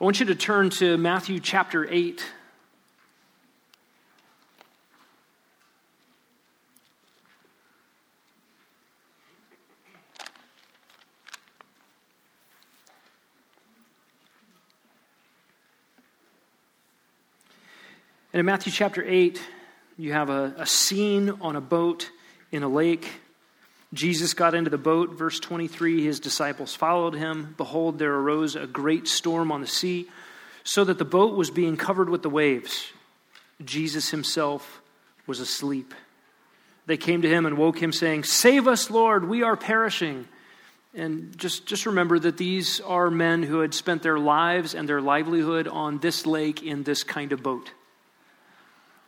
I want you to turn to Matthew chapter 8. And in Matthew chapter 8, you have a, a scene on a boat in a lake. Jesus got into the boat. Verse 23 His disciples followed him. Behold, there arose a great storm on the sea, so that the boat was being covered with the waves. Jesus himself was asleep. They came to him and woke him, saying, Save us, Lord, we are perishing. And just, just remember that these are men who had spent their lives and their livelihood on this lake in this kind of boat.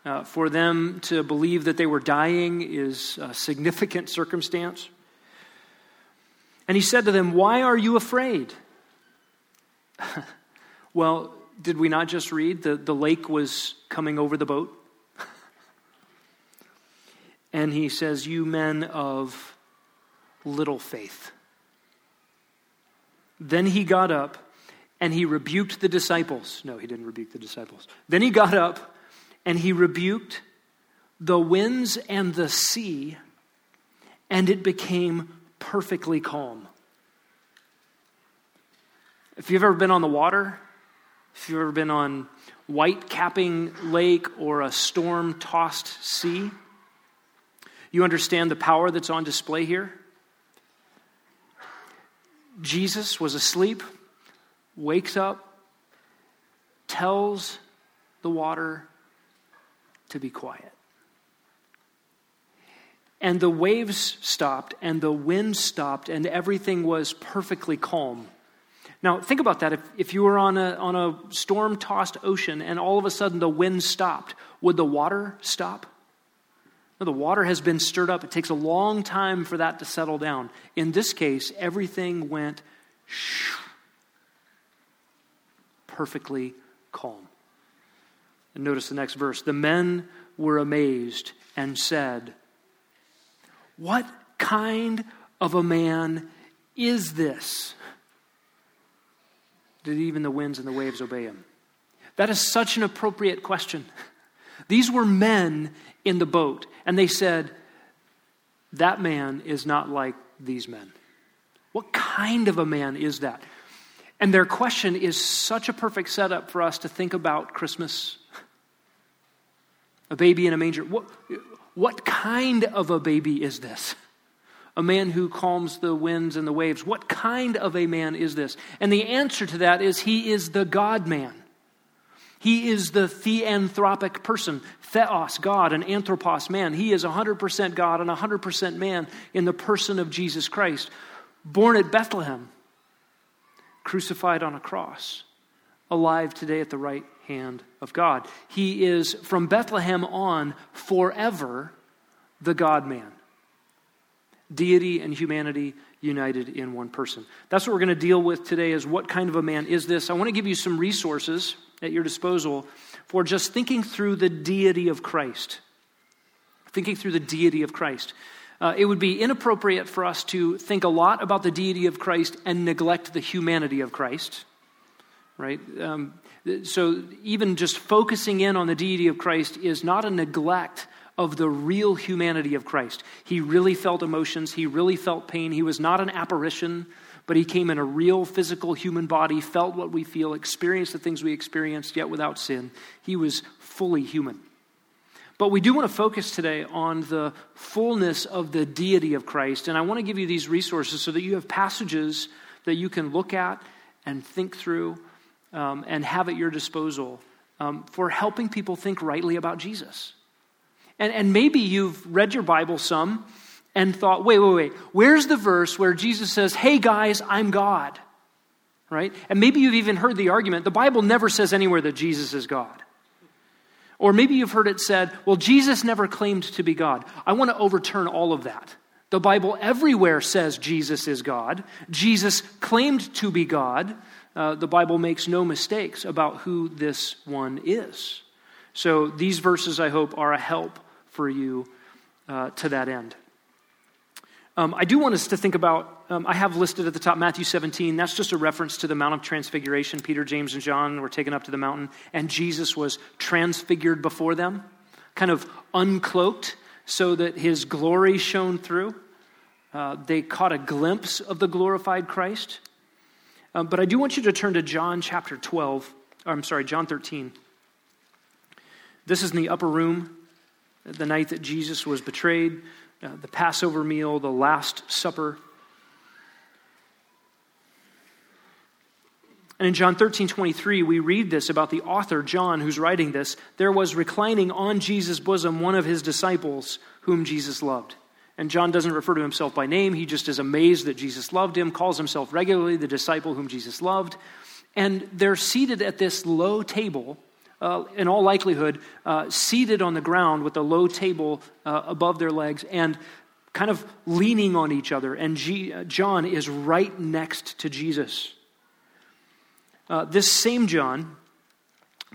Uh, for them to believe that they were dying is a significant circumstance. And he said to them, Why are you afraid? well, did we not just read that the lake was coming over the boat? and he says, You men of little faith. Then he got up and he rebuked the disciples. No, he didn't rebuke the disciples. Then he got up and he rebuked the winds and the sea, and it became perfectly calm. If you've ever been on the water, if you've ever been on white capping lake or a storm tossed sea, you understand the power that's on display here. Jesus was asleep, wakes up, tells the water to be quiet. And the waves stopped, and the wind stopped, and everything was perfectly calm. Now, think about that. If, if you were on a, on a storm tossed ocean and all of a sudden the wind stopped, would the water stop? No, the water has been stirred up. It takes a long time for that to settle down. In this case, everything went perfectly calm. And notice the next verse. The men were amazed and said, What kind of a man is this? Did even the winds and the waves obey him? That is such an appropriate question. These were men in the boat, and they said, That man is not like these men. What kind of a man is that? And their question is such a perfect setup for us to think about Christmas a baby in a manger. What, what kind of a baby is this? A man who calms the winds and the waves. What kind of a man is this? And the answer to that is he is the God man. He is the theanthropic person, theos, God, and anthropos, man. He is 100% God and 100% man in the person of Jesus Christ, born at Bethlehem, crucified on a cross, alive today at the right hand of God. He is from Bethlehem on forever the God man. Deity and humanity united in one person. That's what we're going to deal with today is what kind of a man is this? I want to give you some resources at your disposal for just thinking through the deity of Christ. Thinking through the deity of Christ. Uh, it would be inappropriate for us to think a lot about the deity of Christ and neglect the humanity of Christ right? Um, so even just focusing in on the deity of Christ is not a neglect of the real humanity of Christ. He really felt emotions, he really felt pain. He was not an apparition, but he came in a real physical human body, felt what we feel, experienced the things we experienced, yet without sin. He was fully human. But we do want to focus today on the fullness of the deity of Christ. And I want to give you these resources so that you have passages that you can look at and think through um, and have at your disposal um, for helping people think rightly about Jesus. And, and maybe you've read your Bible some and thought, wait, wait, wait, where's the verse where Jesus says, hey guys, I'm God? Right? And maybe you've even heard the argument the Bible never says anywhere that Jesus is God. Or maybe you've heard it said, well, Jesus never claimed to be God. I want to overturn all of that. The Bible everywhere says Jesus is God. Jesus claimed to be God uh, the Bible makes no mistakes about who this one is. So these verses, I hope, are a help for you uh, to that end. Um, I do want us to think about, um, I have listed at the top Matthew 17. That's just a reference to the Mount of Transfiguration. Peter, James, and John were taken up to the mountain, and Jesus was transfigured before them, kind of uncloaked so that his glory shone through. Uh, they caught a glimpse of the glorified Christ. Um, but I do want you to turn to John chapter 12. I'm sorry, John 13. This is in the upper room, the night that Jesus was betrayed uh, the Passover meal, the Last Supper. And in John 13, 23, we read this about the author, John, who's writing this. There was reclining on Jesus' bosom one of his disciples whom Jesus loved. And John doesn't refer to himself by name. He just is amazed that Jesus loved him, calls himself regularly the disciple whom Jesus loved. And they're seated at this low table uh, in all likelihood, uh, seated on the ground with a low table uh, above their legs and kind of leaning on each other. And G- uh, John is right next to Jesus. Uh, this same John,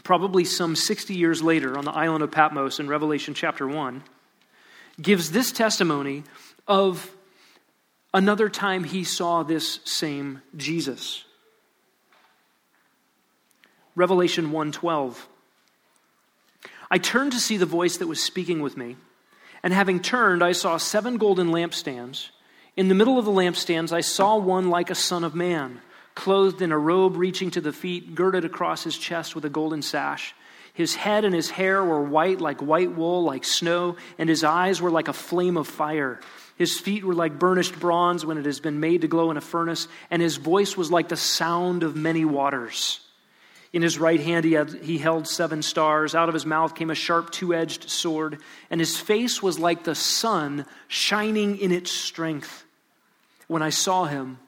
probably some 60 years later on the island of Patmos in Revelation chapter 1, gives this testimony of another time he saw this same Jesus. Revelation 1:12 I turned to see the voice that was speaking with me, and having turned, I saw seven golden lampstands. In the middle of the lampstands, I saw one like a son of man, clothed in a robe reaching to the feet, girded across his chest with a golden sash. His head and his hair were white like white wool, like snow, and his eyes were like a flame of fire. His feet were like burnished bronze when it has been made to glow in a furnace, and his voice was like the sound of many waters. In his right hand, he, had, he held seven stars. Out of his mouth came a sharp two edged sword, and his face was like the sun shining in its strength. When I saw him,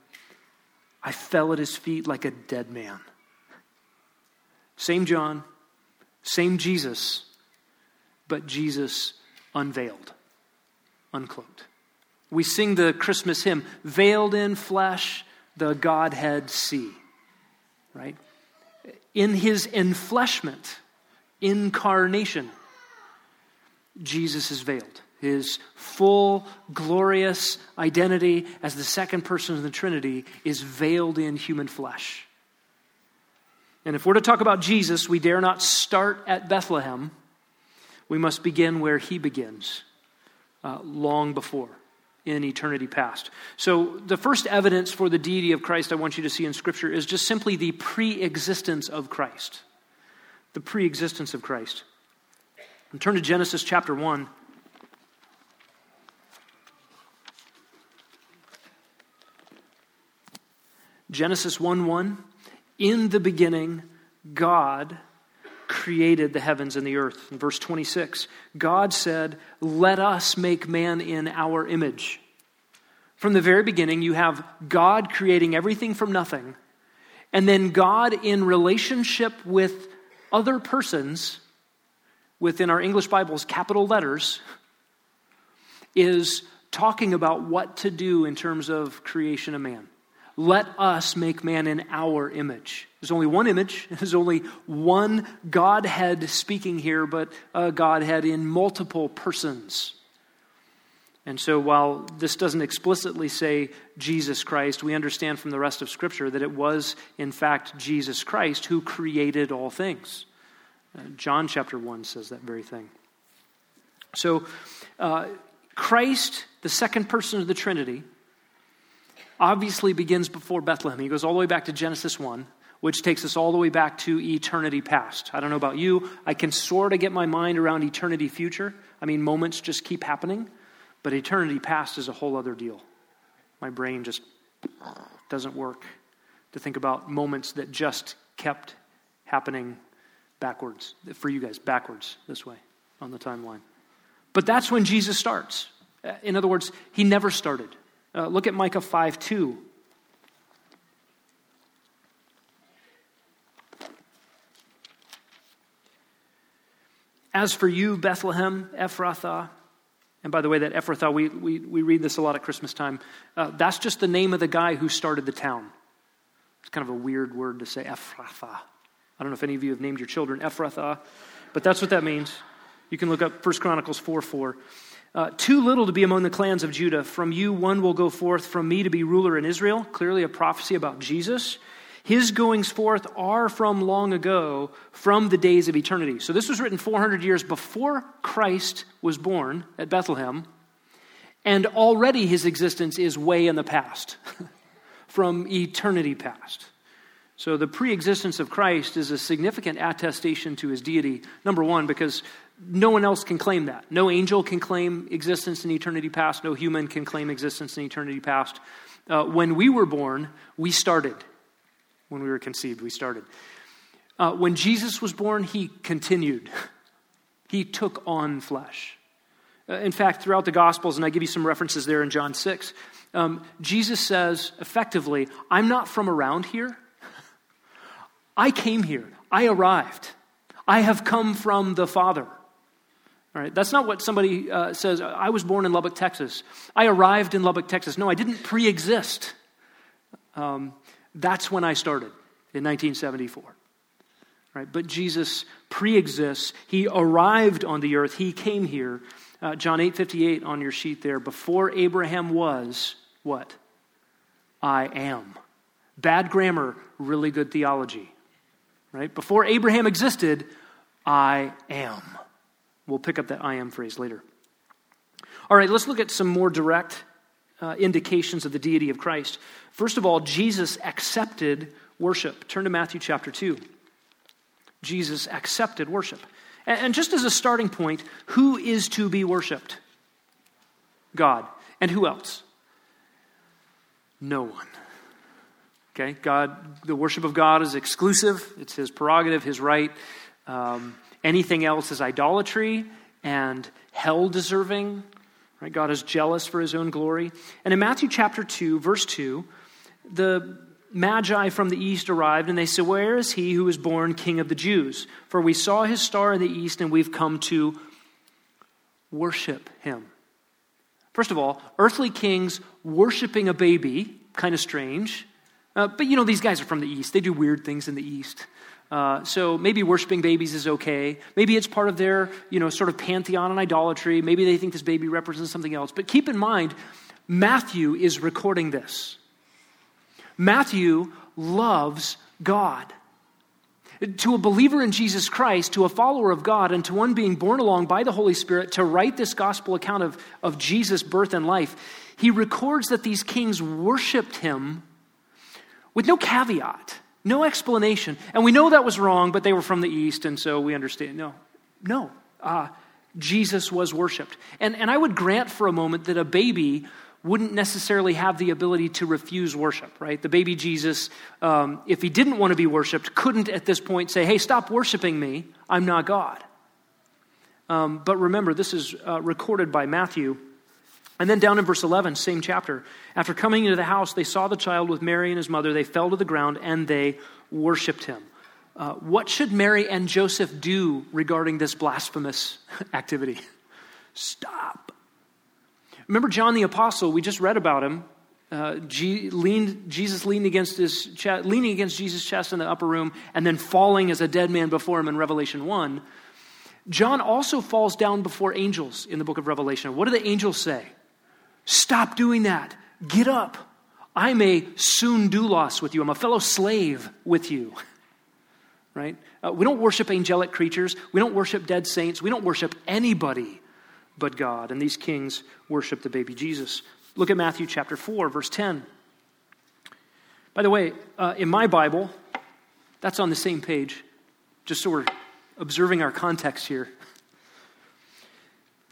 I fell at his feet like a dead man. Same John, same Jesus, but Jesus unveiled, uncloaked. We sing the Christmas hymn, Veiled in Flesh, the Godhead see, right? in his enfleshment, incarnation, Jesus is veiled. His full, glorious identity as the second person of the Trinity is veiled in human flesh. And if we're to talk about Jesus, we dare not start at Bethlehem. We must begin where he begins, uh, long before in eternity past. So, the first evidence for the deity of Christ I want you to see in Scripture is just simply the pre existence of Christ. The pre existence of Christ. And turn to Genesis chapter 1. Genesis 1 1. In the beginning, God created the heavens and the earth. In verse 26, God said, Let us make man in our image. From the very beginning, you have God creating everything from nothing, and then God in relationship with other persons, within our English Bibles, capital letters, is talking about what to do in terms of creation of man. Let us make man in our image. There's only one image, there's only one Godhead speaking here, but a Godhead in multiple persons. And so, while this doesn't explicitly say Jesus Christ, we understand from the rest of Scripture that it was, in fact, Jesus Christ who created all things. Uh, John chapter 1 says that very thing. So, uh, Christ, the second person of the Trinity, obviously begins before Bethlehem. He goes all the way back to Genesis 1, which takes us all the way back to eternity past. I don't know about you. I can sort of get my mind around eternity future. I mean, moments just keep happening, but eternity past is a whole other deal. My brain just doesn't work to think about moments that just kept happening backwards, for you guys, backwards this way on the timeline. But that's when Jesus starts. In other words, he never started. Uh, look at Micah 5 2. As for you, Bethlehem, Ephrathah, and by the way, that Ephrathah, we, we, we read this a lot at Christmas time. Uh, that's just the name of the guy who started the town. It's kind of a weird word to say, Ephrathah. I don't know if any of you have named your children Ephrathah, but that's what that means. You can look up 1 Chronicles 4 4. Uh, too little to be among the clans of Judah. From you one will go forth, from me to be ruler in Israel. Clearly a prophecy about Jesus. His goings forth are from long ago, from the days of eternity. So this was written 400 years before Christ was born at Bethlehem, and already his existence is way in the past, from eternity past. So the pre existence of Christ is a significant attestation to his deity, number one, because no one else can claim that. No angel can claim existence in eternity past, no human can claim existence in eternity past. Uh, when we were born, we started when we were conceived, we started. Uh, when Jesus was born, he continued. He took on flesh. Uh, in fact, throughout the Gospels, and I give you some references there in John 6, um, Jesus says effectively, I'm not from around here. I came here. I arrived. I have come from the Father. All right, that's not what somebody uh, says. I was born in Lubbock, Texas. I arrived in Lubbock, Texas. No, I didn't pre exist. Um, that's when I started in 1974. Right? But Jesus pre-exists. He arrived on the earth. He came here. Uh, John 8 58 on your sheet there. Before Abraham was, what? I am. Bad grammar, really good theology. Right? Before Abraham existed, I am. We'll pick up that I am phrase later. All right, let's look at some more direct uh, indications of the deity of Christ. First of all, Jesus accepted worship. Turn to Matthew chapter 2. Jesus accepted worship. And, and just as a starting point, who is to be worshiped? God. And who else? No one. Okay, God, the worship of God is exclusive, it's his prerogative, his right. Um, anything else is idolatry and hell deserving. Right? God is jealous for his own glory. And in Matthew chapter 2, verse 2, the Magi from the east arrived, and they said, Where is he who was born king of the Jews? For we saw his star in the east, and we've come to worship him. First of all, earthly kings worshiping a baby, kind of strange. Uh, but you know, these guys are from the east. They do weird things in the east. Uh, so maybe worshiping babies is okay. Maybe it's part of their, you know, sort of pantheon and idolatry. Maybe they think this baby represents something else. But keep in mind, Matthew is recording this. Matthew loves God. To a believer in Jesus Christ, to a follower of God, and to one being born along by the Holy Spirit to write this gospel account of, of Jesus' birth and life, he records that these kings worshiped him with no caveat, no explanation. And we know that was wrong, but they were from the East, and so we understand. No, no. Uh, Jesus was worshiped. And, and I would grant for a moment that a baby wouldn't necessarily have the ability to refuse worship, right? The baby Jesus, um, if he didn't want to be worshiped, couldn't at this point say, hey, stop worshiping me. I'm not God. Um, but remember, this is uh, recorded by Matthew. And then down in verse 11, same chapter. After coming into the house, they saw the child with Mary and his mother. They fell to the ground and they worshiped him. Uh, what should Mary and Joseph do regarding this blasphemous activity? Stop. Remember John the Apostle, we just read about him. Uh, G- leaned, Jesus leaned against his leaning against Jesus' chest in the upper room and then falling as a dead man before him in Revelation 1. John also falls down before angels in the book of Revelation. What do the angels say? Stop doing that. Get up. I'm a sundoulos with you. I'm a fellow slave with you. Right? Uh, we don't worship angelic creatures. We don't worship dead saints. We don't worship anybody but God. And these kings worship the baby Jesus. Look at Matthew chapter 4, verse 10. By the way, uh, in my Bible, that's on the same page, just so we're observing our context here.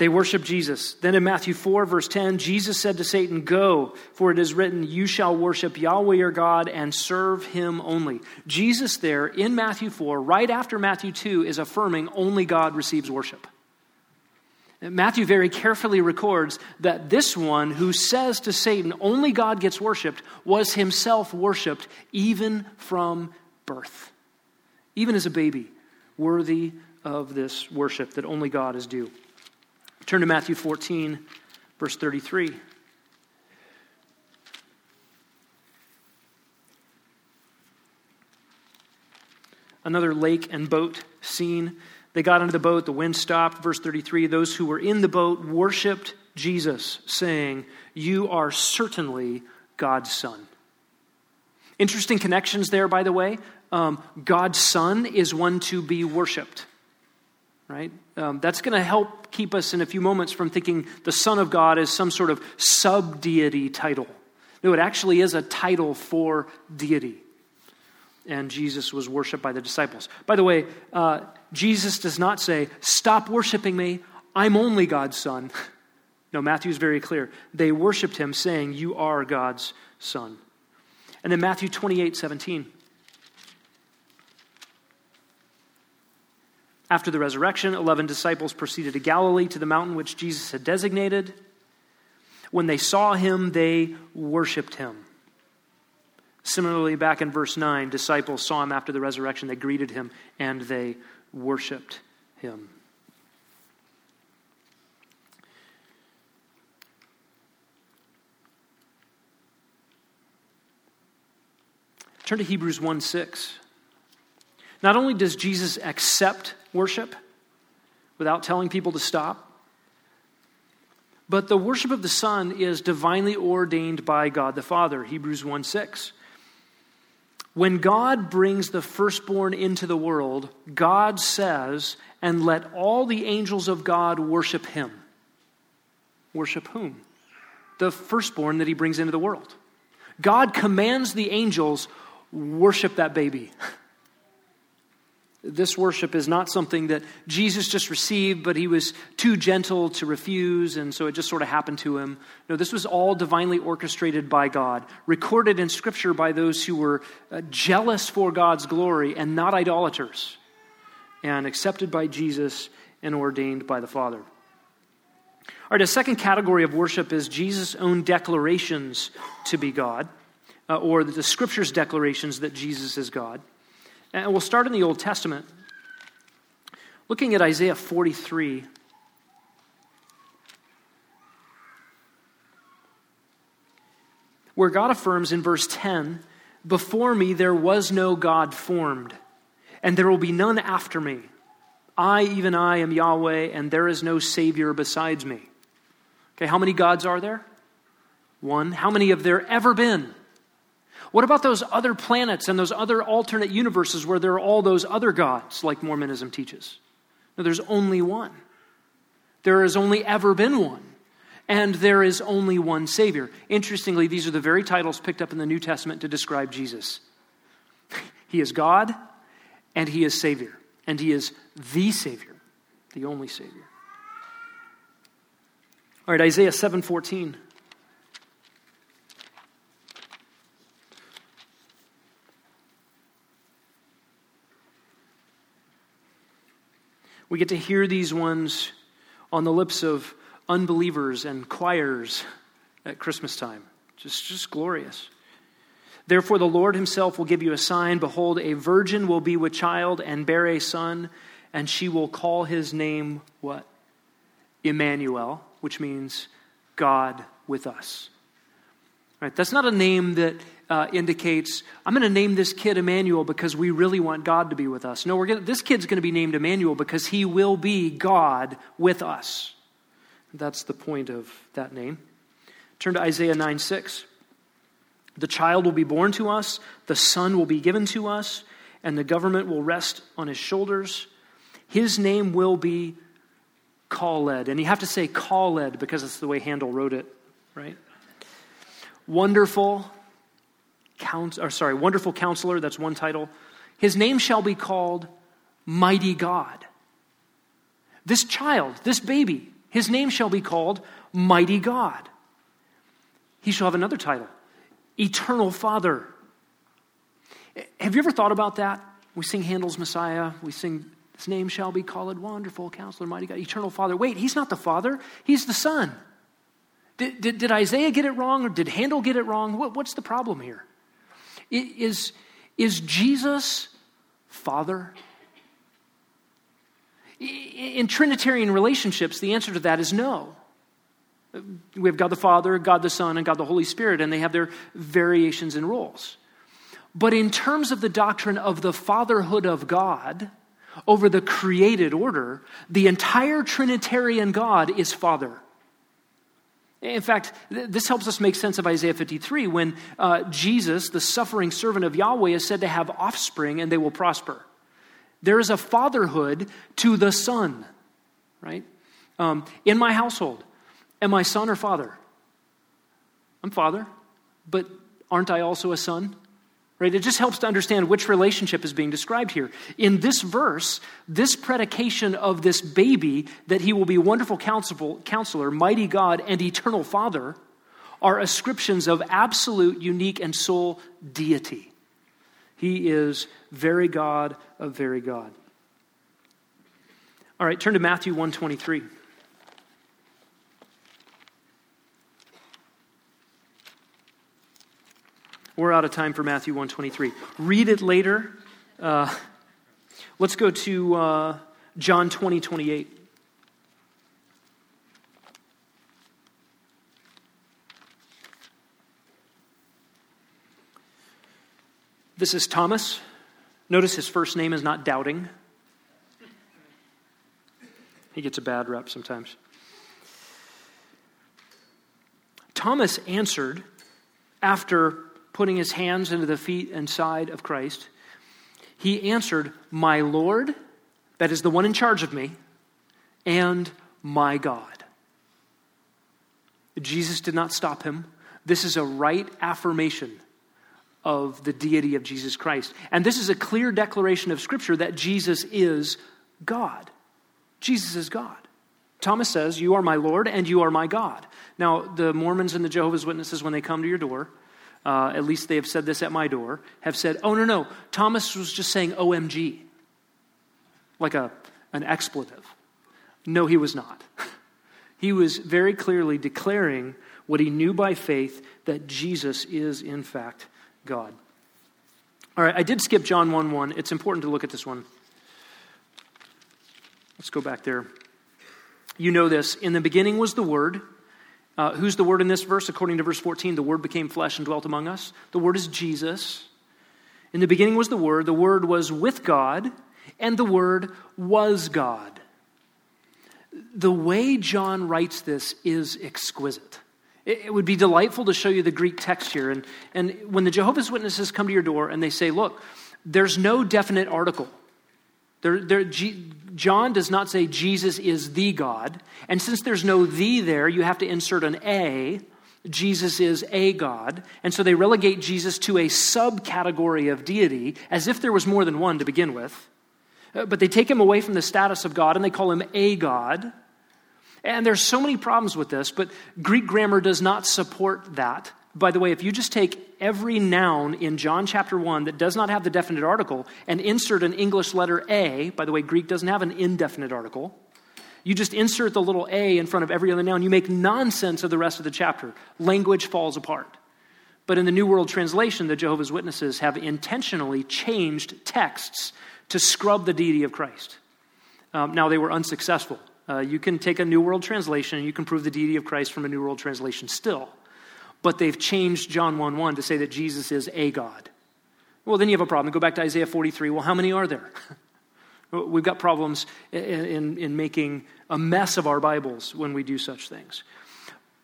They worship Jesus. Then in Matthew 4, verse 10, Jesus said to Satan, Go, for it is written, You shall worship Yahweh your God and serve him only. Jesus, there in Matthew 4, right after Matthew 2, is affirming only God receives worship. Matthew very carefully records that this one who says to Satan, only God gets worshiped, was himself worshiped even from birth, even as a baby, worthy of this worship that only God is due. Turn to Matthew 14, verse 33. Another lake and boat scene They got into the boat, the wind stopped. Verse 33 those who were in the boat worshiped Jesus, saying, You are certainly God's Son. Interesting connections there, by the way. Um, God's Son is one to be worshiped, right? Um, that's going to help keep us in a few moments from thinking the Son of God is some sort of sub deity title. No, it actually is a title for deity. And Jesus was worshiped by the disciples. By the way, uh, Jesus does not say, Stop worshiping me, I'm only God's Son. No, is very clear. They worshiped him, saying, You are God's Son. And then Matthew 28 17. After the resurrection, 11 disciples proceeded to Galilee to the mountain which Jesus had designated. When they saw him, they worshiped him. Similarly, back in verse 9, disciples saw him after the resurrection. They greeted him and they worshiped him. Turn to Hebrews 1 6. Not only does Jesus accept worship without telling people to stop, but the worship of the Son is divinely ordained by God the Father, Hebrews 1 6. When God brings the firstborn into the world, God says, and let all the angels of God worship him. Worship whom? The firstborn that he brings into the world. God commands the angels, worship that baby. This worship is not something that Jesus just received, but he was too gentle to refuse, and so it just sort of happened to him. No, this was all divinely orchestrated by God, recorded in Scripture by those who were uh, jealous for God's glory and not idolaters, and accepted by Jesus and ordained by the Father. All right, a second category of worship is Jesus' own declarations to be God, uh, or the Scripture's declarations that Jesus is God. And we'll start in the Old Testament. Looking at Isaiah 43. Where God affirms in verse 10 Before me there was no God formed, and there will be none after me. I, even I, am Yahweh, and there is no Savior besides me. Okay, how many gods are there? One. How many have there ever been? What about those other planets and those other alternate universes where there are all those other gods, like Mormonism teaches? No, there's only one. There has only ever been one. And there is only one Savior. Interestingly, these are the very titles picked up in the New Testament to describe Jesus. He is God, and He is Savior. And He is the Savior, the only Savior. All right, Isaiah 7:14. We get to hear these ones on the lips of unbelievers and choirs at Christmas time. Just, just glorious. Therefore, the Lord himself will give you a sign. Behold, a virgin will be with child and bear a son, and she will call his name what? Emmanuel, which means God with us. Right? That's not a name that uh, indicates, I'm going to name this kid Emmanuel because we really want God to be with us. No, we're gonna, this kid's going to be named Emmanuel because he will be God with us. That's the point of that name. Turn to Isaiah 9 6. The child will be born to us, the son will be given to us, and the government will rest on his shoulders. His name will be Kalled. And you have to say Kalled because it's the way Handel wrote it, right? Wonderful, count, or sorry, Wonderful Counselor, that's one title. His name shall be called Mighty God. This child, this baby, his name shall be called Mighty God. He shall have another title Eternal Father. Have you ever thought about that? We sing Handel's Messiah, we sing His name shall be called Wonderful Counselor, Mighty God, Eternal Father. Wait, He's not the Father, He's the Son. Did, did, did, Isaiah get it wrong or did Handel get it wrong? What, what's the problem here? Is, is Jesus Father? In Trinitarian relationships, the answer to that is no. We have God the Father, God the Son, and God the Holy Spirit, and they have their variations in roles. But in terms of the doctrine of the fatherhood of God, over the created order, the entire Trinitarian God is Father. In fact, this helps us make sense of Isaiah 53 when uh, Jesus, the suffering servant of Yahweh, is said to have offspring and they will prosper. There is a fatherhood to the Son, right? Um, in my household, am I son or father? I'm father, but aren't I also a son? Right? It just helps to understand which relationship is being described here. In this verse, this predication of this baby that he will be wonderful counselor, mighty God, and eternal Father are ascriptions of absolute, unique, and sole deity. He is very God of very God. All right, turn to Matthew 123. We're out of time for Matthew 123. Read it later. Uh, let's go to uh, John 20, 28. This is Thomas. Notice his first name is not doubting. He gets a bad rep sometimes. Thomas answered after putting his hands into the feet and side of Christ, he answered, My Lord, that is the one in charge of me, and my God. Jesus did not stop him. This is a right affirmation of the deity of Jesus Christ. And this is a clear declaration of Scripture that Jesus is God. Jesus is God. Thomas says, You are my Lord and you are my God. Now, the Mormons and the Jehovah's Witnesses, when they come to your door, uh, at least they have said this at my door, have said, oh, no, no, Thomas was just saying OMG, like a, an expletive. No, he was not. he was very clearly declaring what he knew by faith that Jesus is, in fact, God. All right, I did skip John 1 1. It's important to look at this one. Let's go back there. You know this. In the beginning was the Word uh, who's the Word in this verse? According to verse 14, the Word became flesh and dwelt among us. The Word is Jesus. In the beginning was the Word. The Word was with God, and the Word was God. The way John writes this is exquisite. It, would be delightful to show you the Greek text here. And, and when the Jehovah's Witnesses come to your door and they say, Look, there's no definite article. There, there, John does not say Jesus is the God. And since there's no the there, you have to insert an a. Jesus is a God. And so they relegate Jesus to a subcategory of deity as if there was more than one to begin with. Uh, but they take him away from the status of God and they call him a God. And there's so many problems with this, but Greek grammar does not support that. By the way, if you just take every noun in John chapter 1 that does not have the definite article and insert an English letter A, by the way, Greek doesn't have an indefinite article, you just insert the little A in front of every other noun, you make nonsense of the rest of the chapter. Language falls apart. But in the New World Translation, the Jehovah's Witnesses have intentionally changed texts to scrub the deity of Christ. Um, now, they were unsuccessful. Uh, you can take a New World Translation and you can prove the deity of Christ from a New World Translation still but they've changed John 1 1 to say that Jesus is a God. Well, then you have a problem. Go back to Isaiah 43. Well, how many are there? We've got problems in, in, in, making a mess of our Bibles when we do such things.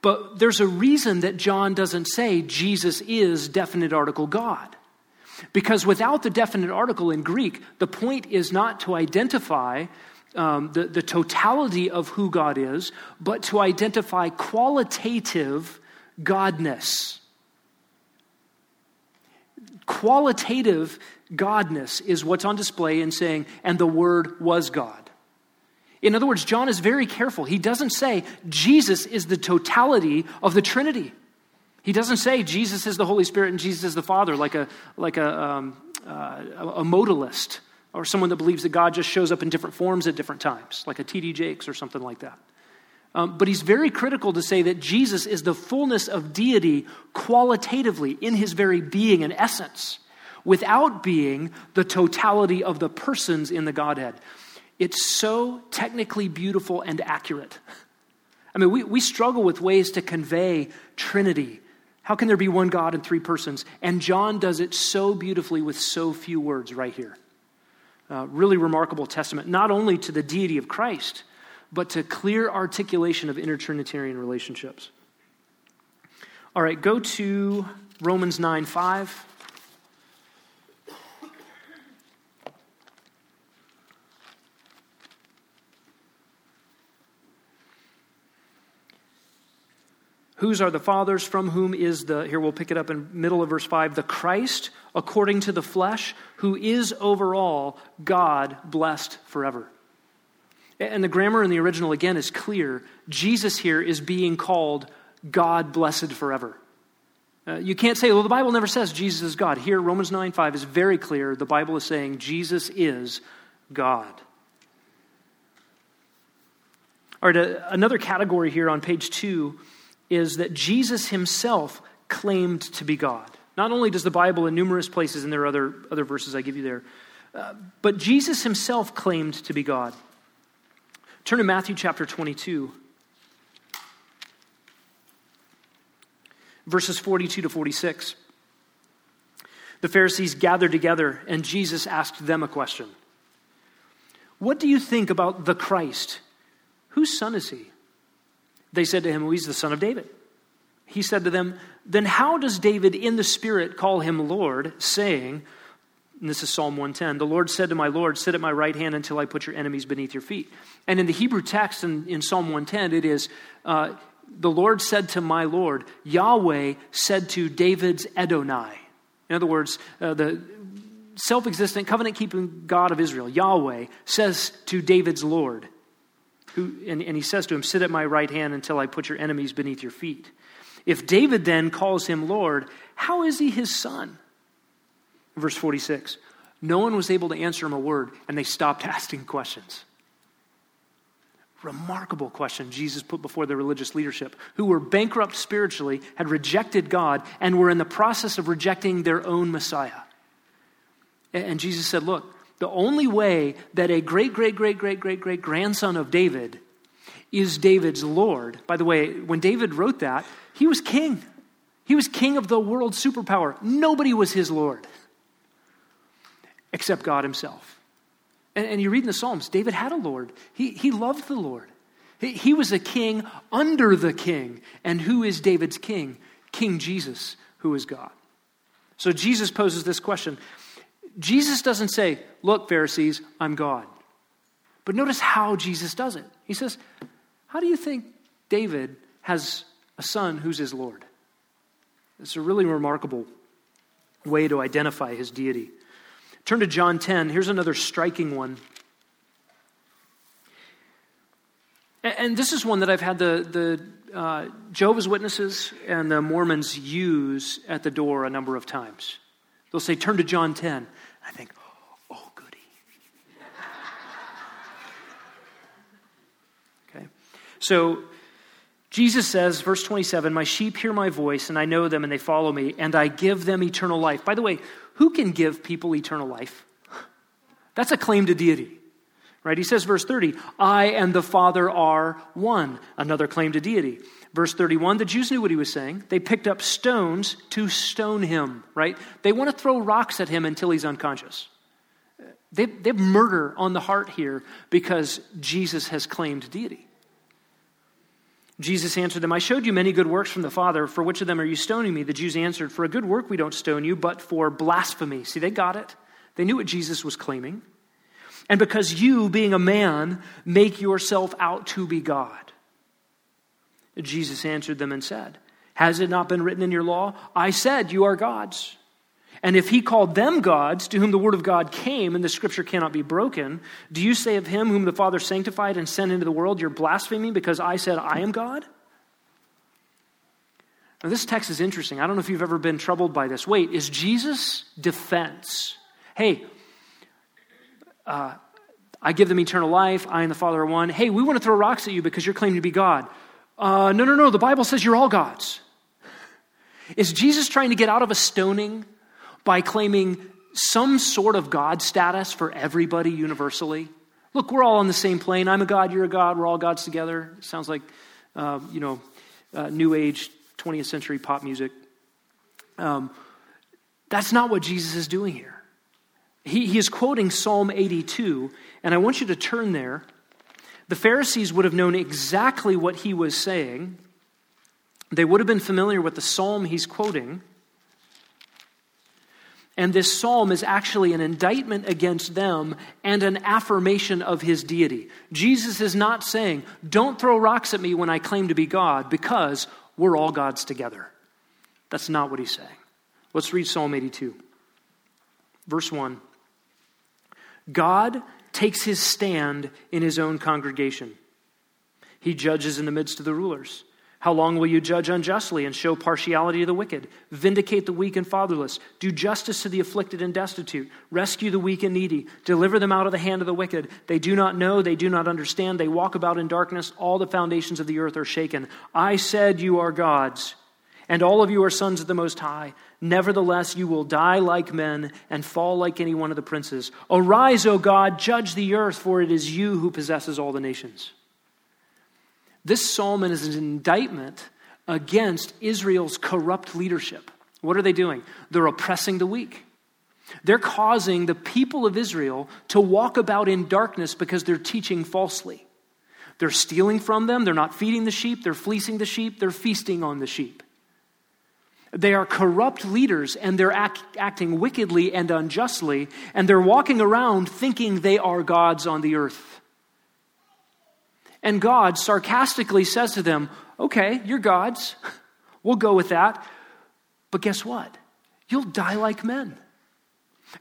But there's a reason that John doesn't say Jesus is definite article God. Because without the definite article in Greek, the point is not to identify um, the, the totality of who God is, but to identify qualitative godness. Qualitative godness is what's on display in saying, and the Word was God. In other words, John is very careful. He doesn't say Jesus is the totality of the Trinity. He doesn't say Jesus is the Holy Spirit and Jesus is the Father, like a, like a, um, uh, a modalist or someone that believes that God just shows up in different forms at different times, like a T.D. Jakes or something like that. Um, but he's very critical to say that Jesus is the fullness of deity qualitatively in his very being and essence, without being the totality of the persons in the Godhead. It's so technically beautiful and accurate. I mean, we, we struggle with ways to convey Trinity. How can there be one God and three persons? And John does it so beautifully with so few words right here. Uh, really remarkable testament, not only to the deity of Christ, but to clear articulation of intertrinitarian relationships. All right, go to Romans 9 5. Whose are the fathers? From whom is the, here we'll pick it up in middle of verse 5, the Christ according to the flesh, who is over all God blessed forever. And the grammar in the original, again, is clear. Jesus here is being called God blessed forever. Uh, you can't say, well, the Bible never says Jesus is God. Here, Romans 9 5 is very clear. The Bible is saying Jesus is God. All right, another category here on page two is that Jesus himself claimed to be God. Not only does the Bible in numerous places, and there are other, other verses I give you there, uh, but Jesus himself claimed to be God. Turn to Matthew chapter 22, verses 42 to 46. The Pharisees gathered together, and Jesus asked them a question What do you think about the Christ? Whose son is he? They said to him, well, He's the son of David. He said to them, Then how does David in the Spirit call him Lord, saying, and this is Psalm 110. The Lord said to my Lord, Sit at my right hand until I put your enemies beneath your feet. And in the Hebrew text in, in Psalm 110, it is, uh, The Lord said to my Lord, Yahweh said to David's Adonai. In other words, uh, the self existent, covenant keeping God of Israel, Yahweh, says to David's Lord, who, and, and he says to him, Sit at my right hand until I put your enemies beneath your feet. If David then calls him Lord, how is he his son? Verse 46 No one was able to answer him a word, and they stopped asking questions. Remarkable question Jesus put before the religious leadership, who were bankrupt spiritually, had rejected God, and were in the process of rejecting their own Messiah. And Jesus said, Look, the only way that a great, great, great, great, great, great grandson of David is David's Lord. By the way, when David wrote that, he was king. He was king of the world superpower. Nobody was his Lord except God himself. And, and you read in the Psalms, David had a Lord. He, he loved the Lord. He, he was a king under the king. And who is David's king? King Jesus, who is God. So Jesus poses this question Jesus doesn't say, Look, Pharisees, I'm God. But notice how Jesus does it. He says, How do you think David has a son who's his Lord? It's a really remarkable way to identify his deity. Turn to John 10. Here's another striking one. And this is one that I've had the, the uh, Jehovah's Witnesses and the Mormons use at the door a number of times. They'll say, Turn to John 10. I think, oh, goody. okay. So Jesus says, verse 27, My sheep hear my voice, and I know them, and they follow me, and I give them eternal life. By the way, who can give people eternal life? That's a claim to deity. Right? He says, verse 30, I and the Father are one. Another claim to deity. Verse 31, the Jews knew what he was saying. They picked up stones to stone him, right? They want to throw rocks at him until he's unconscious. They, they have murder on the heart here because Jesus has claimed deity. Jesus answered them, I showed you many good works from the Father. For which of them are you stoning me? The Jews answered, For a good work we don't stone you, but for blasphemy. See, they got it. They knew what Jesus was claiming. And because you, being a man, make yourself out to be God. Jesus answered them and said, Has it not been written in your law? I said, You are gods. And if he called them gods, to whom the word of God came, and the scripture cannot be broken, do you say of him whom the Father sanctified and sent into the world, You're blaspheming because I said, I am God? Now, this text is interesting. I don't know if you've ever been troubled by this. Wait, is Jesus' defense, hey, uh, I give them eternal life, I and the Father are one. Hey, we want to throw rocks at you because you're claiming to be God. Uh, no, no, no, the Bible says you're all gods. Is Jesus trying to get out of a stoning by claiming some sort of God status for everybody universally? Look, we're all on the same plane. I'm a God, you're a God, we're all gods together. Sounds like, uh, you know, uh, new age 20th century pop music. Um, that's not what Jesus is doing here. he, he is quoting Psalm 82, and I want you to turn there. The Pharisees would have known exactly what he was saying. They would have been familiar with the psalm he's quoting. And this psalm is actually an indictment against them and an affirmation of his deity. Jesus is not saying, Don't throw rocks at me when I claim to be God, because we're all gods together. That's not what he's saying. Let's read Psalm 82. Verse 1 God takes his stand in his own congregation, he judges in the midst of the rulers. How long will you judge unjustly and show partiality to the wicked? Vindicate the weak and fatherless. Do justice to the afflicted and destitute. Rescue the weak and needy. Deliver them out of the hand of the wicked. They do not know, they do not understand. They walk about in darkness. All the foundations of the earth are shaken. I said, You are gods, and all of you are sons of the Most High. Nevertheless, you will die like men and fall like any one of the princes. Arise, O God, judge the earth, for it is you who possesses all the nations. This psalm is an indictment against Israel's corrupt leadership. What are they doing? They're oppressing the weak. They're causing the people of Israel to walk about in darkness because they're teaching falsely. They're stealing from them, they're not feeding the sheep, they're fleecing the sheep, they're feasting on the sheep. They are corrupt leaders and they're act, acting wickedly and unjustly, and they're walking around thinking they are gods on the earth. And God sarcastically says to them, Okay, you're gods. We'll go with that. But guess what? You'll die like men.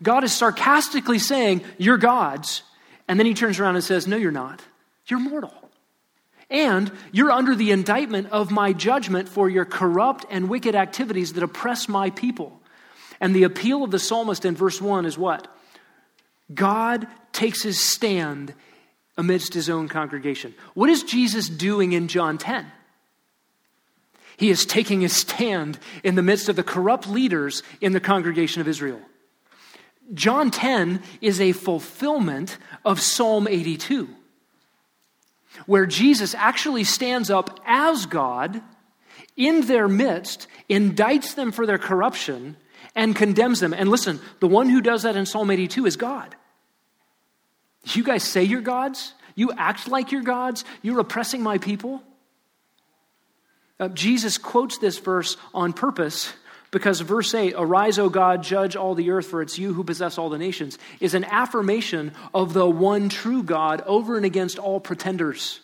God is sarcastically saying, You're gods. And then he turns around and says, No, you're not. You're mortal. And you're under the indictment of my judgment for your corrupt and wicked activities that oppress my people. And the appeal of the psalmist in verse 1 is what? God takes his stand amidst his own congregation. What is Jesus doing in John 10? He is taking a stand in the midst of the corrupt leaders in the congregation of Israel. John 10 is a fulfillment of Psalm 82, where Jesus actually stands up as God in their midst, indicts them for their corruption, and condemns them. And listen, the one who does that in Psalm 82 is God. You guys say you're gods? You act like you're gods? You're oppressing my people? Uh, Jesus quotes this verse on purpose because verse 8, Arise, O God, judge all the earth, for it's you who possess all the nations, is an affirmation of the one true God over and against all pretenders.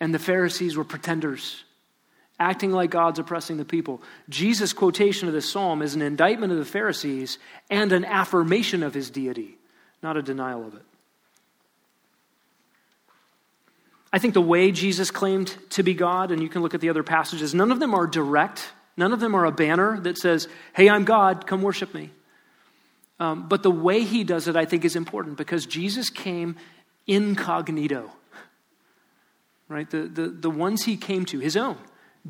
And the Pharisees were pretenders, acting like God's oppressing the people. Jesus' quotation of this psalm is an indictment of the Pharisees and an affirmation of his deity not a denial of it. I think the way Jesus claimed to be God, and you can look at the other passages, none of them are direct. None of them are a banner that says, Hey, I'm God, come worship me. Um, but the way he does it, I think, is important because Jesus came incognito. Right? The, the, the ones he came to, his own,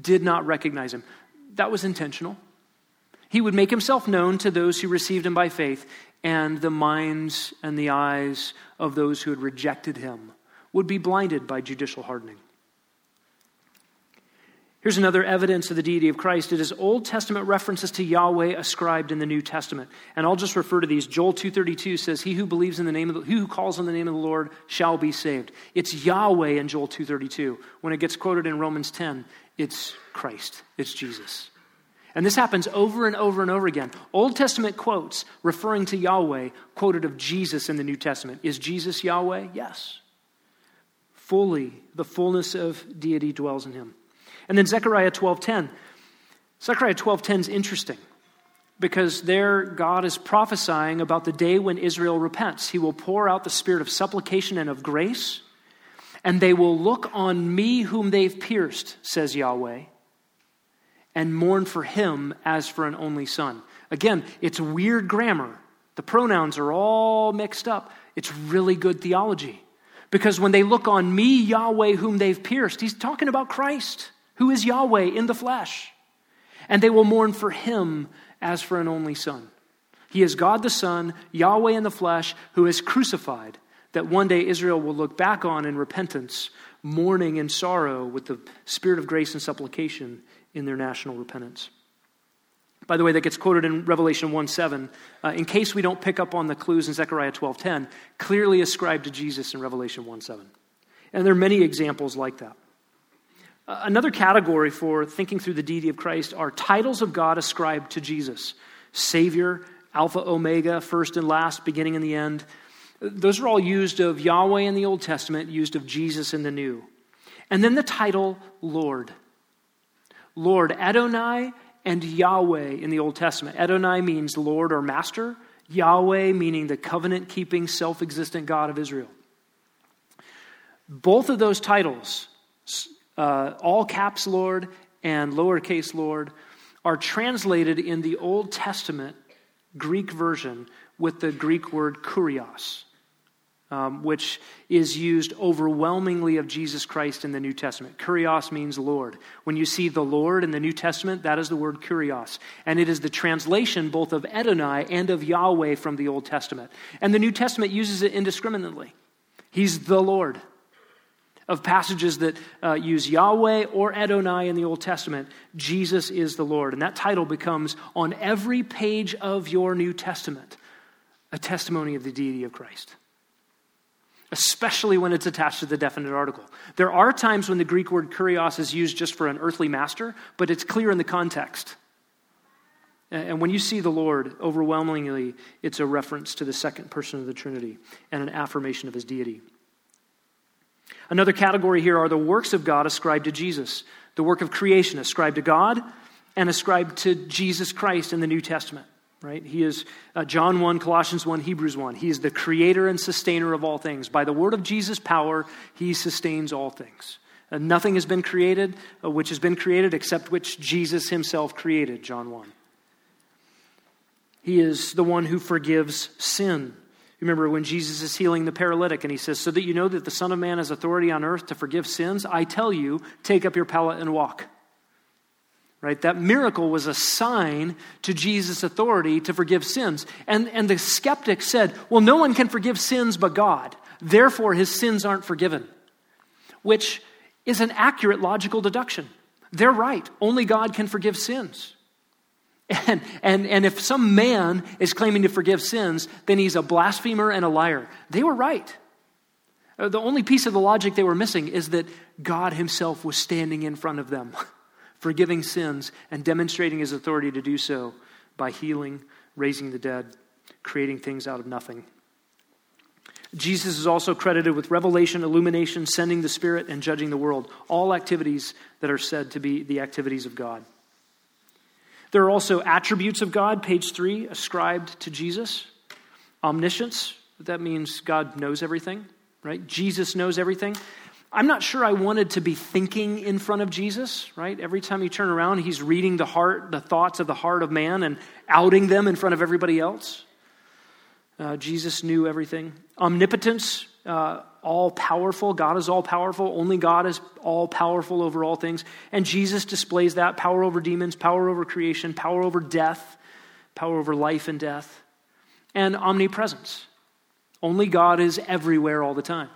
did not recognize him. That was intentional. He would make himself known to those who received him by faith, and the minds and the eyes of those who had rejected him would be blinded by judicial hardening. Here's another evidence of the deity of Christ. It is Old Testament references to Yahweh ascribed in the New Testament. And I'll just refer to these. Joel 2:32 says, "He who believes in the name of the, he who calls on the name of the Lord shall be saved." It's Yahweh in Joel 2:32. When it gets quoted in Romans 10, it's Christ. It's Jesus. And this happens over and over and over again. Old Testament quotes referring to Yahweh quoted of Jesus in the New Testament. Is Jesus Yahweh? Yes. Fully, the fullness of deity dwells in him. And then Zechariah 12:10. Zechariah 12:10 is interesting because there God is prophesying about the day when Israel repents. He will pour out the spirit of supplication and of grace, and they will look on me whom they've pierced, says Yahweh and mourn for him as for an only son. Again, it's weird grammar. The pronouns are all mixed up. It's really good theology. Because when they look on me, Yahweh, whom they've pierced, he's talking about Christ, who is Yahweh in the flesh. And they will mourn for him as for an only son. He is God the Son, Yahweh in the flesh, who is crucified, that one day Israel will look back on in repentance, mourning and sorrow with the spirit of grace and supplication in their national repentance. by the way, that gets quoted in Revelation 1 7, uh, in case we don't pick up on the clues in Zechariah 12 10, clearly ascribed to Jesus in Revelation 1 7. And there are many examples like that. Uh, another category for thinking through the deity of Christ are titles of God ascribed to Jesus Savior, Alpha, Omega, first and last, beginning and the end. Those are all used of Yahweh in the Old Testament, used of Jesus in the New. And then the title Lord. Lord Adonai and Yahweh in the Old Testament. Adonai means Lord or Master, Yahweh meaning the covenant keeping, self existent God of Israel. Both of those titles, uh, all caps Lord and lowercase Lord, are translated in the Old Testament Greek version with the Greek word kurios um, which is used overwhelmingly of Jesus Christ in the New Testament. Kurios means Lord. When you see the Lord in the New Testament, that is the word kurios. And it is the translation both of Adonai and of Yahweh from the Old Testament. And the New Testament uses it indiscriminately. He's the Lord. Of passages that uh, use Yahweh or Adonai in the Old Testament, Jesus is the Lord. And that title becomes on every page of your New Testament a testimony of the deity of Christ especially when it's attached to the definite article. There are times when the Greek word kurios is used just for an earthly master, but it's clear in the context. And when you see the Lord, overwhelmingly, it's a reference to the second person of the Trinity and an affirmation of his deity. Another category here are the works of God ascribed to Jesus. The work of creation ascribed to God and ascribed to Jesus Christ in the New Testament right? He is uh, John 1, Colossians 1, Hebrews 1. He is the creator and sustainer of all things. By the word of Jesus' power, he sustains all things. Uh, nothing has been created uh, which has been created except which Jesus himself created, John 1. He is the one who forgives sin. Remember when Jesus is healing the paralytic and he says, So that you know that the Son of Man has authority on earth to forgive sins, I tell you, take up your pallet and walk right? That miracle was a sign to Jesus' authority to forgive sins. And, and the skeptic said, well, no one can forgive sins but God. Therefore, his sins aren't forgiven, which is an accurate logical deduction. They're right. Only God can forgive sins. And, and, and if some man is claiming to forgive sins, then he's a blasphemer and a liar. They were right. Uh, the only piece of the logic they were missing is that God himself was standing in front of them. forgiving sins, and demonstrating his authority to do so by healing, raising the dead, creating things out of nothing. Jesus is also credited with revelation, illumination, sending the Spirit, and judging the world, all activities that are said to be the activities of God. There are also attributes of God, page three, ascribed to Jesus. Omniscience, that means God knows everything, right? Jesus knows everything. I'm not sure I wanted to be thinking in front of Jesus, right? Every time you turn around, he's reading the heart, the thoughts of the heart of man and outing them in front of everybody else. Uh, Jesus knew everything. Omnipotence, uh, all powerful. God is all powerful. Only God is all powerful over all things. And Jesus displays that power over demons, power over creation, power over death, power over life and death, and omnipresence. Only God is everywhere all the time.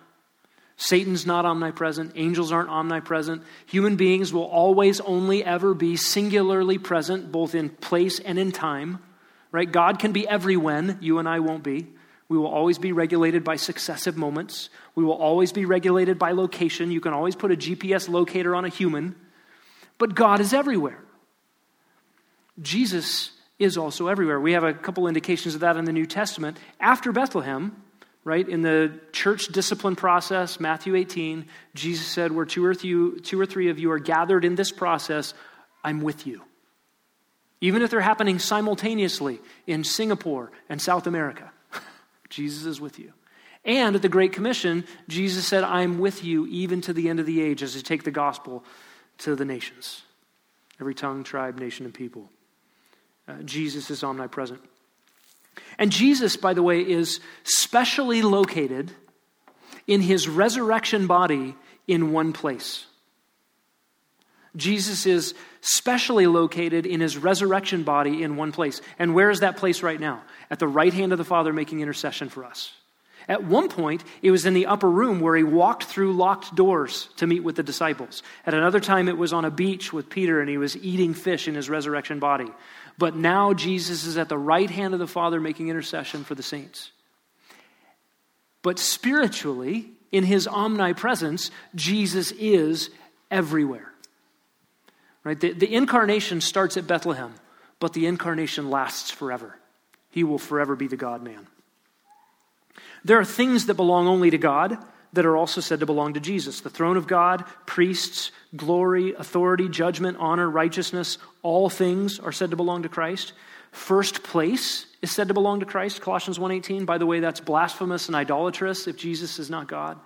Satan's not omnipresent. Angels aren't omnipresent. Human beings will always only ever be singularly present, both in place and in time. Right? God can be every when, you and I won't be. We will always be regulated by successive moments. We will always be regulated by location. You can always put a GPS locator on a human. But God is everywhere. Jesus is also everywhere. We have a couple indications of that in the New Testament. After Bethlehem, right? In the church discipline process, Matthew 18, Jesus said, Where two or, three, two or three of you are gathered in this process, I'm with you. Even if they're happening simultaneously in Singapore and South America, Jesus is with you. And at the Great Commission, Jesus said, I'm with you even to the end of the age as you take the gospel to the nations. Every tongue, tribe, nation, and people. Uh, Jesus is omnipresent. And Jesus, by the way, is specially located in his resurrection body in one place. Jesus is specially located in his resurrection body in one place. And where is that place right now? At the right hand of the Father making intercession for us. At one point, it was in the upper room where he walked through locked doors to meet with the disciples. At another time, it was on a beach with Peter and he was eating fish in his resurrection body. But now Jesus is at the right hand of the Father making intercession for the saints. But spiritually, in his omnipresence, Jesus is everywhere. Right? The, the incarnation starts at Bethlehem, but the incarnation lasts forever. He will forever be the God man. There are things that belong only to God that are also said to belong to Jesus the throne of God, priests, glory, authority, judgment, honor, righteousness, all things are said to belong to Christ. First place is said to belong to Christ, Colossians 1:18. By the way, that's blasphemous and idolatrous if Jesus is not God.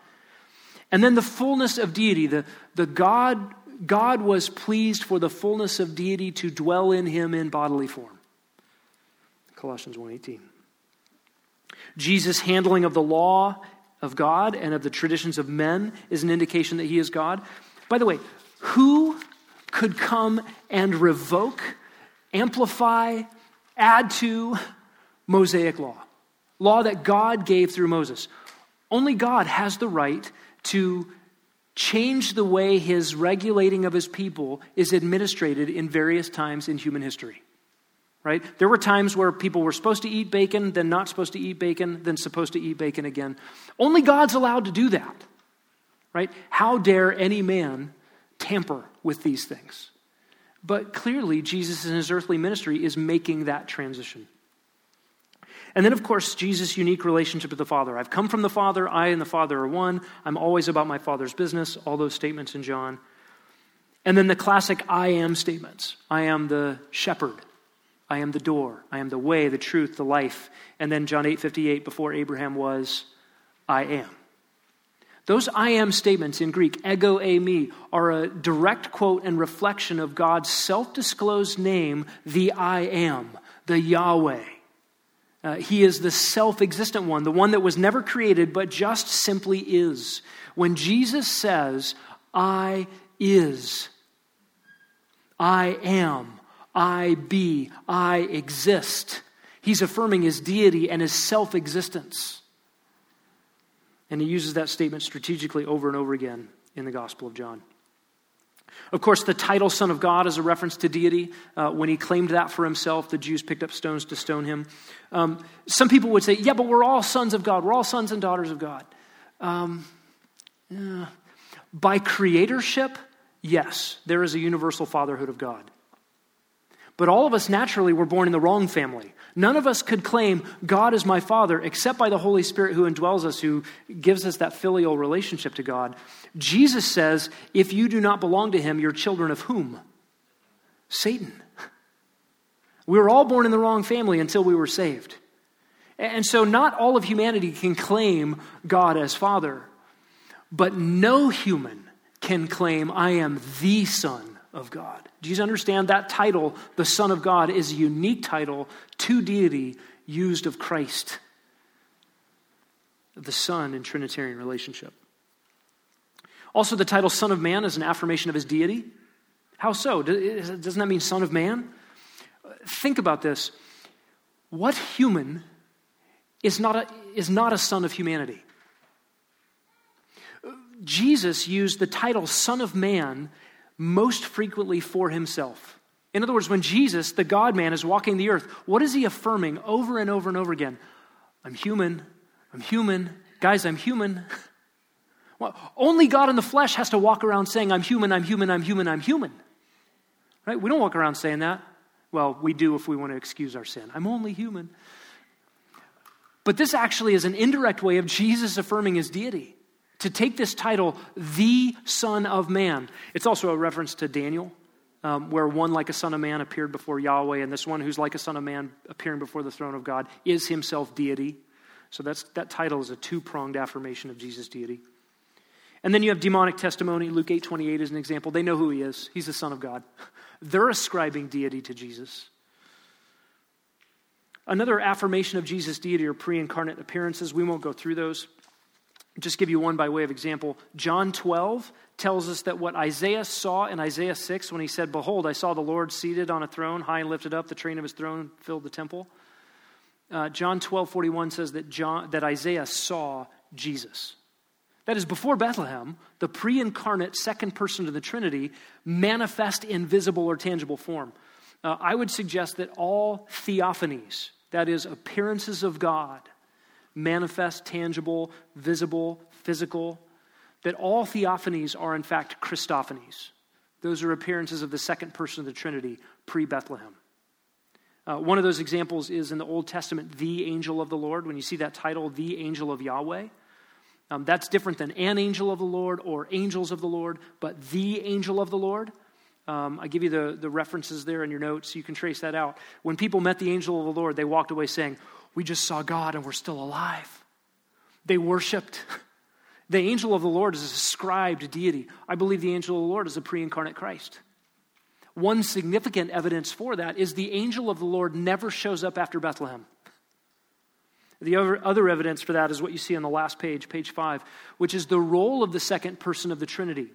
And then the fullness of deity, the, the God, God was pleased for the fullness of deity to dwell in him in bodily form. Colossians 1:18. Jesus' handling of the law of God and of the traditions of men is an indication that he is God. By the way, who could come and revoke, amplify, add to Mosaic law? Law that God gave through Moses. Only God has the right to change the way his regulating of his people is administrated in various times in human history. Right? There were times where people were supposed to eat bacon, then not supposed to eat bacon, then supposed to eat bacon again. Only God's allowed to do that. Right? How dare any man tamper with these things? But clearly, Jesus in his earthly ministry is making that transition. And then, of course, Jesus' unique relationship with the Father. I've come from the Father, I and the Father are one. I'm always about my Father's business, all those statements in John. And then the classic I am statements I am the shepherd, I am the door, I am the way, the truth, the life. And then John 8 58, before Abraham was, I am. Those I am statements in Greek, ego eimi, are a direct quote and reflection of God's self disclosed name, the I am, the Yahweh. Uh, he is the self existent one, the one that was never created, but just simply is. When Jesus says, I is, I am, I be, I exist, he's affirming his deity and his self existence. And he uses that statement strategically over and over again in the Gospel of John. Of course, the title Son of God is a reference to deity. Uh, when he claimed that for himself, the Jews picked up stones to stone him. Um, some people would say, yeah, but we're all sons of God. We're all sons and daughters of God. Um, yeah. By creatorship, yes, there is a universal fatherhood of God. But all of us naturally were born in the wrong family. None of us could claim God is my Father except by the Holy Spirit who indwells us, who gives us that filial relationship to God. Jesus says, if you do not belong to Him, you're children of whom? Satan. We were all born in the wrong family until we were saved. And so, not all of humanity can claim God as Father, but no human can claim, I am the Son of God. Do you understand that title, the Son of God, is a unique title to deity used of Christ, the Son in Trinitarian relationship. Also, the title Son of Man is an affirmation of his deity. How so? Doesn't that mean Son of Man? Think about this. What human is not a, is not a son of humanity? Jesus used the title Son of Man most frequently for himself. In other words, when Jesus, the God man, is walking the earth, what is he affirming over and over and over again? I'm human. I'm human. Guys, I'm human. Well, only God in the flesh has to walk around saying, I'm human, I'm human, I'm human, I'm human. Right? We don't walk around saying that. Well, we do if we want to excuse our sin. I'm only human. But this actually is an indirect way of Jesus affirming his deity to take this title, the Son of Man. It's also a reference to Daniel, um, where one like a Son of Man appeared before Yahweh, and this one who's like a Son of Man appearing before the throne of God is himself deity. So that's, that title is a two pronged affirmation of Jesus' deity. And then you have demonic testimony. Luke 8 28 is an example. They know who he is, he's the Son of God. They're ascribing deity to Jesus. Another affirmation of Jesus' deity are pre incarnate appearances. We won't go through those just give you one by way of example. John 12 tells us that what Isaiah saw in Isaiah 6 when he said, Behold, I saw the Lord seated on a throne, high and lifted up, the train of his throne filled the temple. Uh, John 12 41 says that, John, that Isaiah saw Jesus. That is, before Bethlehem, the pre incarnate second person of the Trinity manifest in visible or tangible form. Uh, I would suggest that all theophanies, that is, appearances of God, manifest, tangible, visible, physical, that all theophanies are in fact Christophanies. Those are appearances of the second person of the Trinity pre Bethlehem. Uh, one of those examples is in the Old Testament, the angel of the Lord. When you see that title, the angel of Yahweh, um, that's different than an angel of the Lord or angels of the Lord, but the angel of the Lord. Um, I give you the, the references there in your notes you can trace that out. When people met the angel of the Lord, they walked away saying, We just saw God and we're still alive. They worshiped. The angel of the Lord is a ascribed deity. I believe the angel of the Lord is a pre incarnate Christ. One significant evidence for that is the angel of the Lord never shows up after Bethlehem. The other, other evidence for that is what you see on the last page, page five, which is the role of the second person of the Trinity.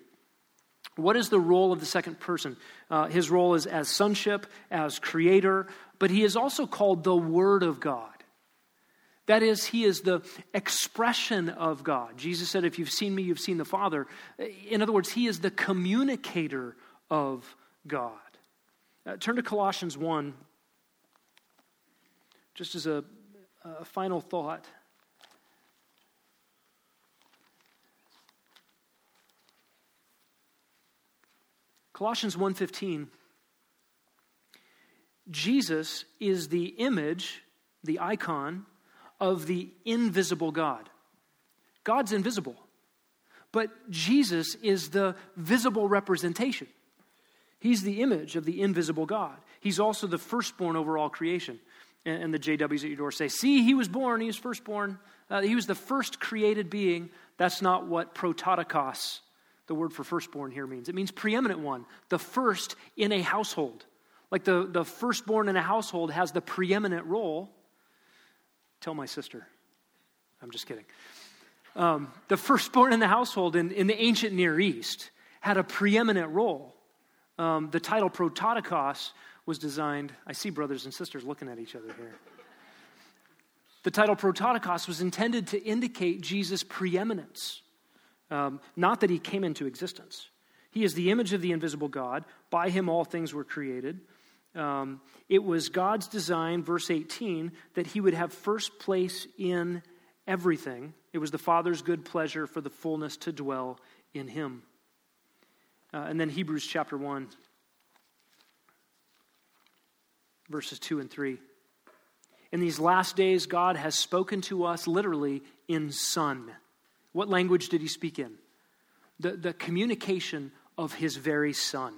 What is the role of the second person? Uh, his role is as sonship, as creator, but he is also called the Word of God. That is, he is the expression of God. Jesus said, If you've seen me, you've seen the Father. In other words, he is the communicator of God. Uh, turn to Colossians 1, just as a, a final thought. Colossians 1:15 Jesus is the image, the icon of the invisible God. God's invisible. But Jesus is the visible representation. He's the image of the invisible God. He's also the firstborn over all creation. And the JWs at your door say, See, he was born, he was firstborn. Uh, he was the first created being. That's not what prototokos the word for firstborn here means. It means preeminent one, the first in a household. Like the, the firstborn in a household has the preeminent role. Tell my sister. I'm just kidding. Um, the firstborn in the household in, in the ancient Near East had a preeminent role. Um, the title Prototokos was designed, I see brothers and sisters looking at each other here. The title Prototokos was intended to indicate Jesus' preeminence. Um, not that he came into existence. He is the image of the invisible God. By him, all things were created. Um, it was God's design, verse 18, that he would have first place in everything. It was the Father's good pleasure for the fullness to dwell in him. Uh, and then Hebrews chapter 1, verses 2 and 3. In these last days, God has spoken to us literally in Son. What language did he speak in? The, the communication of his very Son,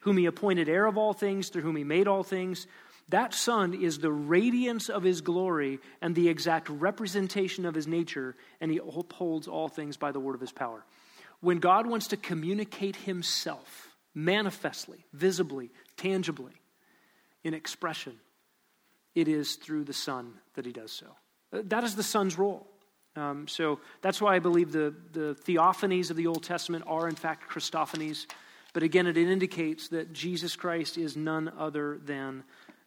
whom he appointed heir of all things, through whom he made all things. That Son is the radiance of his glory and the exact representation of his nature, and he upholds all things by the word of his power. When God wants to communicate himself manifestly, visibly, tangibly, in expression, it is through the Son that he does so. That is the Son's role. Um, so that's why I believe the, the theophanies of the Old Testament are, in fact, Christophanies. But again, it indicates that Jesus Christ is none other than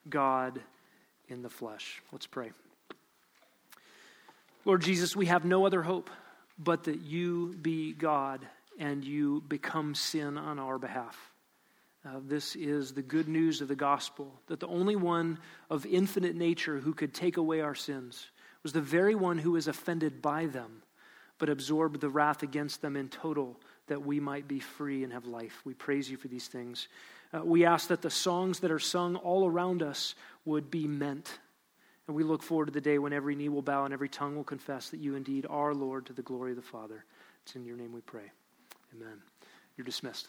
God in the flesh. Let's pray. Lord Jesus, we have no other hope but that you be God and you become sin on our behalf. Uh, this is the good news of the gospel that the only one of infinite nature who could take away our sins was the very one who was offended by them, but absorbed the wrath against them in total that we might be free and have life. We praise you for these things. Uh, we ask that the songs that are sung all around us would be meant. And we look forward to the day when every knee will bow and every tongue will confess that you indeed are Lord to the glory of the Father. It's in your name we pray. Amen. You're dismissed.